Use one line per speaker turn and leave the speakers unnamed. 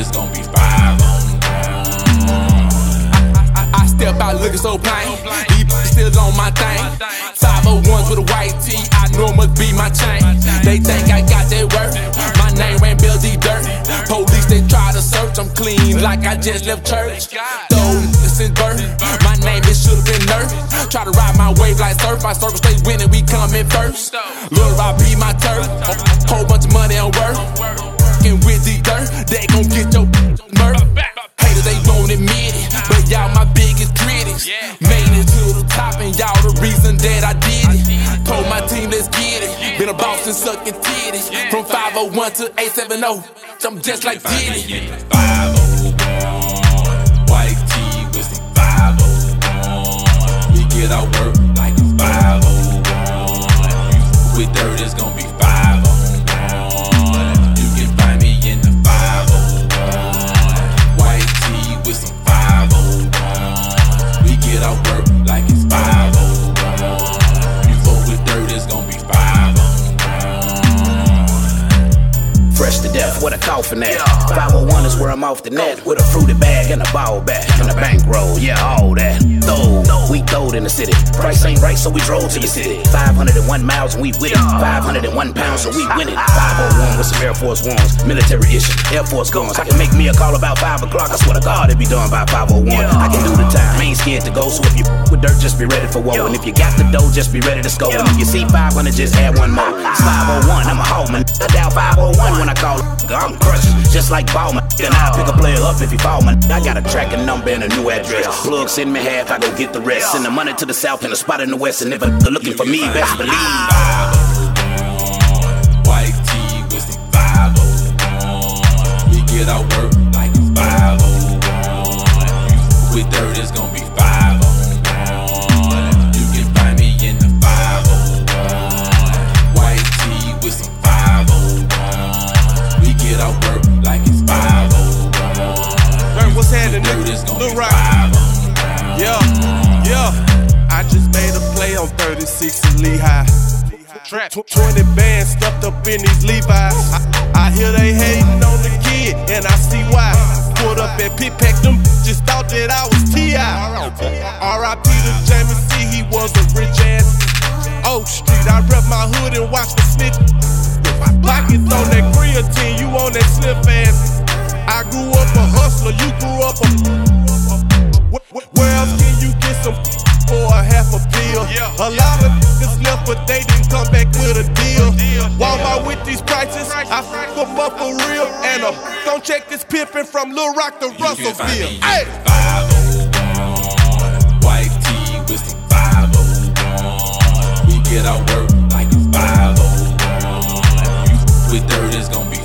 it's gonna be five on the
I, I, I step out looking so plain. Deep still on my thing. 501s with a white tee, I know must be my chain. They think I got that work. My name ain't Bill D. Dirt. Police they try to search, I'm clean like I just left church. Though since birth, my name it should've been Nerf. Try to ride my wave like surf. My circle stays winning, we coming first. Lil' I be my turf. Whole bunch of money on worth. They gon' get your murder. Haters they won't admit it, but y'all my biggest critics. Made it to the top, and y'all the reason that I did it. Told my team, let's get it. Been a boss and sucking titties. From 501 to 870, I'm just like Diddy.
501, white tee with some 501. We get our work
death, what a coffin at. 501 is where I'm off the net with a fruity bag and a ball back and a bankroll. Yeah, all that. Throw, we throwed in the city. Price ain't right, so we drove to your city. 501 miles and we with it. 501 pounds, so we winning. 501 with some Air Force Ones, military issue, Air Force guns. I can make me a call about 5 o'clock. I swear to God, it be done by 501. I can do the time, ain't scared to go. So if you with dirt, just be ready for war. And if you got the dough, just be ready to score. And if you see 500, just add one more. It's 501, 501 when I call. I'm crushing, just like Ballman. Then I'll pick a player up if he fall. I got a tracking number and a new address. Plug send me half, I go get the rest. Send the money to the south and a spot in the west. And if they're looking for me, best believe.
501, white tee with some 501. We get our work like it's 501. You with dirt, it's gonna be what's happening, Dirt nigga. is gonna Lil be Rock.
Yeah, yeah. I just made a play on 36 and Lehigh. Trap. 20 bands stuffed up in these Levi's. I, I hear they hating on the kid, and I see why. Put up at Pit Pack, them just thought that I was T.I. R.I.P. to James C, he was a rich ass. Oak Street, I rep my hood and watch the snitch. Pockets on that creatine, you on that slip ass. I grew up a hustler, you come back with a deal. Walmart with these prices, I fuck them up for real. And uh, don't check this pimpin' from Lil Rock to Russellville. Hey!
501, white tee with 501. We get our work like it's 501. You with dirt, it's gonna be